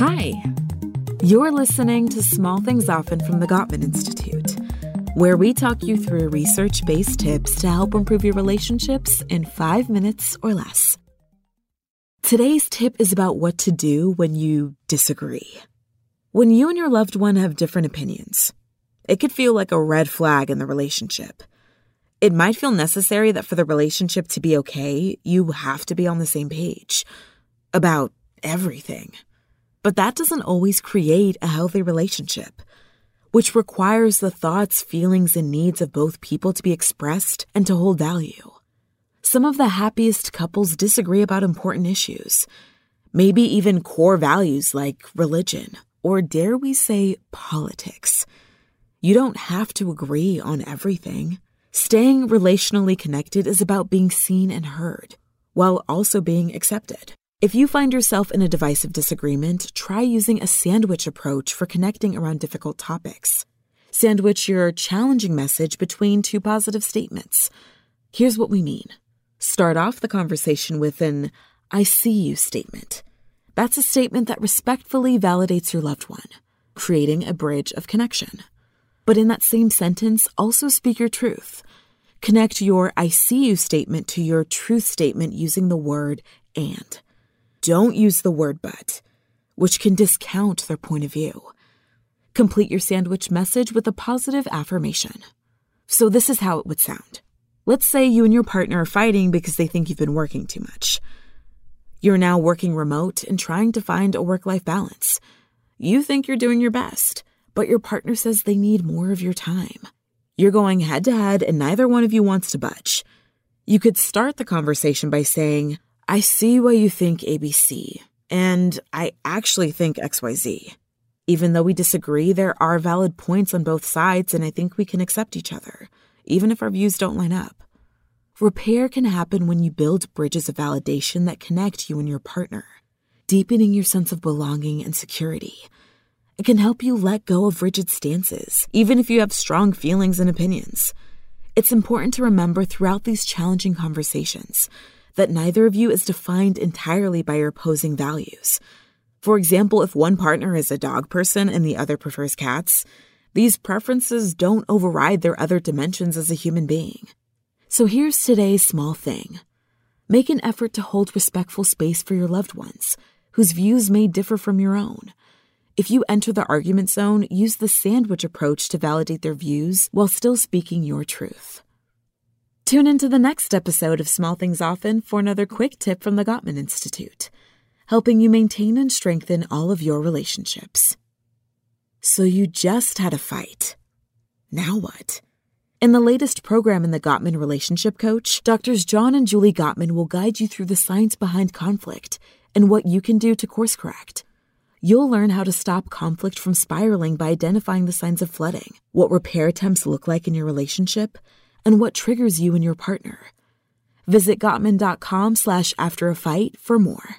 Hi. You're listening to Small Things Often from the Gottman Institute, where we talk you through research based tips to help improve your relationships in five minutes or less. Today's tip is about what to do when you disagree. When you and your loved one have different opinions, it could feel like a red flag in the relationship. It might feel necessary that for the relationship to be okay, you have to be on the same page about everything. But that doesn't always create a healthy relationship, which requires the thoughts, feelings, and needs of both people to be expressed and to hold value. Some of the happiest couples disagree about important issues, maybe even core values like religion, or dare we say, politics. You don't have to agree on everything. Staying relationally connected is about being seen and heard, while also being accepted. If you find yourself in a divisive disagreement, try using a sandwich approach for connecting around difficult topics. Sandwich your challenging message between two positive statements. Here's what we mean start off the conversation with an I see you statement. That's a statement that respectfully validates your loved one, creating a bridge of connection. But in that same sentence, also speak your truth. Connect your I see you statement to your truth statement using the word and. Don't use the word but, which can discount their point of view. Complete your sandwich message with a positive affirmation. So, this is how it would sound. Let's say you and your partner are fighting because they think you've been working too much. You're now working remote and trying to find a work life balance. You think you're doing your best, but your partner says they need more of your time. You're going head to head, and neither one of you wants to budge. You could start the conversation by saying, I see why you think ABC, and I actually think XYZ. Even though we disagree, there are valid points on both sides, and I think we can accept each other, even if our views don't line up. Repair can happen when you build bridges of validation that connect you and your partner, deepening your sense of belonging and security. It can help you let go of rigid stances, even if you have strong feelings and opinions. It's important to remember throughout these challenging conversations that neither of you is defined entirely by your opposing values. For example, if one partner is a dog person and the other prefers cats, these preferences don't override their other dimensions as a human being. So here's today's small thing make an effort to hold respectful space for your loved ones, whose views may differ from your own. If you enter the argument zone, use the sandwich approach to validate their views while still speaking your truth. Tune into the next episode of Small Things Often for another quick tip from the Gottman Institute, helping you maintain and strengthen all of your relationships. So you just had a fight. Now what? In the latest program in the Gottman Relationship Coach, Doctors John and Julie Gottman will guide you through the science behind conflict and what you can do to course correct. You'll learn how to stop conflict from spiraling by identifying the signs of flooding, what repair attempts look like in your relationship, and what triggers you and your partner. Visit Gottman.com slash after a fight for more.